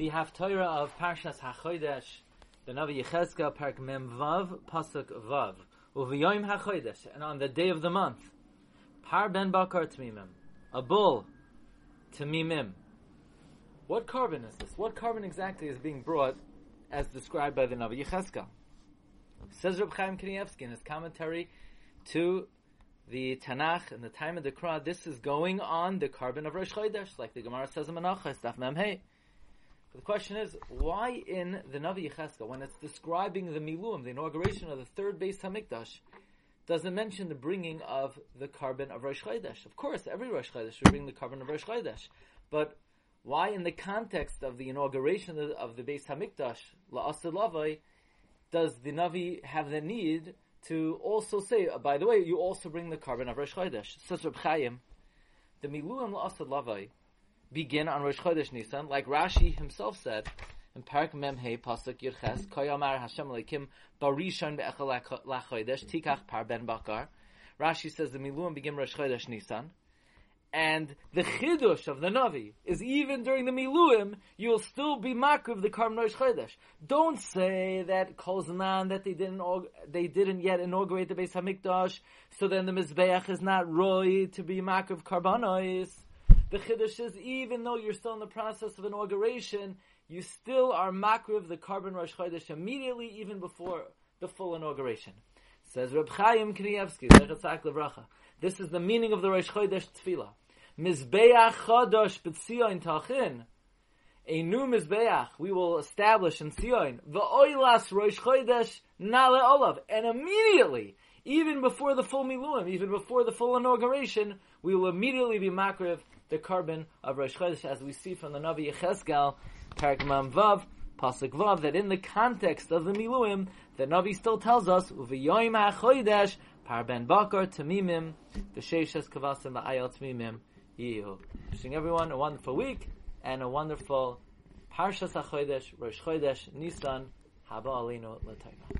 The Haftorah of Parshas HaChodesh, the Navi Yechezkel, Parak Mem Vav, Pasuk Vav. Uviyoim HaChodesh, and on the day of the month, Par Ben Bakar Tmimim, a bull, Tmimim. What korban is this? What korban exactly is being brought as described by the Navi Yechezkel? Says Reb Chaim Kanievsky in his commentary to the Tanakh in the time of the Kra, this is going on the korban of Rosh Chodesh, like the Gemara says in Menachos, Daf Mem. The question is, why in the Navi Yecheskel, when it's describing the Miluim, the inauguration of the third Beis Hamikdash, does it mention the bringing of the korban of Rosh Chodesh? Of course, every Rosh Chodesh should bring the korban of Rosh Chodesh. But why in the context of the inauguration of the, of the Beis Hamikdash, La'asir Lavai, does the Navi have the need to also say, uh, by the way, you also bring the korban of Rosh Chodesh. Says Reb Chaim, the Miluim La'asad Lavai begin on Rosh Chodesh Nisan, like Rashi himself said in Parak Mem Hey Pasuk Yirches, Koyamar Hashem Leikim Barishon Be'echel Lachodesh Tikach Par Ben Bakar. Rashi says the Miluim begin Rosh Chodesh Nisan. And the chidush of the Navi is even during the Miluim, you'll still be makriv the Karm Rosh Chodesh. Don't say that Kol that they didn't, they didn't yet inaugurate the Beis Hamikdash, so then the Mizbeach is not roy to be makriv Karbanos. The chidush is even though you're still in the process of inauguration, you still are makriv the korban Rosh Chodesh immediately, even before the full inauguration. Says Reb Chaim Kanievsky, This is the meaning of the Rosh Chodesh Tefillah. Mizbeach Chodosh B'Tzion Tachin. A new Mizbeach we will establish in Tzion. V'oilas Rosh Chodesh Nale Olav. And immediately, even before the full Miluim, even before the full inauguration, we will immediately be makriv the korban of Rosh Chodesh, as we see from the Navi Yecheskel, Parak Mam Vav, Pasuk Vav, that in the context of the Miluim, the Navi still tells us, Uviyoim HaChodesh, Par Bakar, Tamimim, the Sheishes Kavasim, Ayal Tamimim, Yehu. Wishing everyone a wonderful week and a wonderful Parshas HaChodesh, Rosh Chodesh, Nisan, Haba L'Tayva.